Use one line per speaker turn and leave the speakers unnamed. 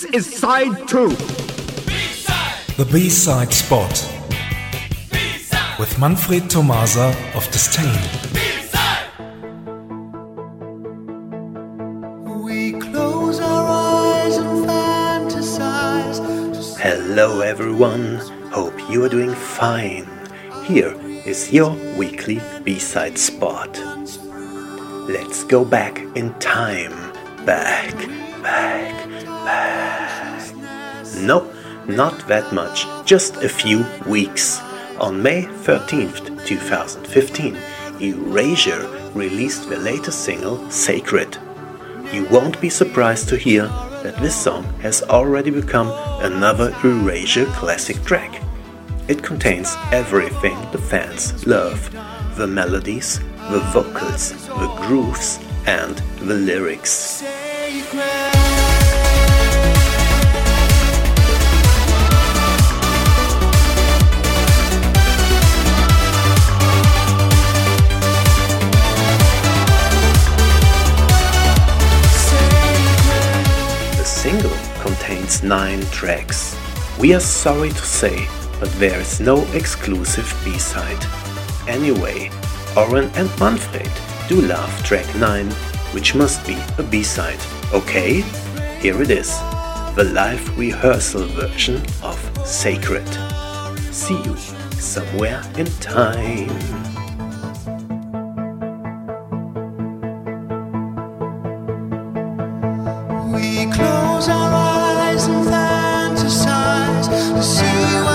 This is side two.
The B-side spot with Manfred Tomasa of Disdain.
We close our eyes and fantasize.
Hello everyone, hope you are doing fine. Here is your weekly B-side spot. Let's go back in time. Back, back, back. No, not that much, just a few weeks. On May 13th, 2015, Erasure released their latest single, Sacred. You won't be surprised to hear that this song has already become another Erasure classic track. It contains everything the fans love the melodies, the vocals, the grooves, and the lyrics. 9 tracks. We are sorry to say, but there is no exclusive B-side. Anyway, Oren and Manfred do love track 9, which must be a B-side, okay? Here it is, the live rehearsal version of Sacred. See you somewhere in time. close our eyes see you.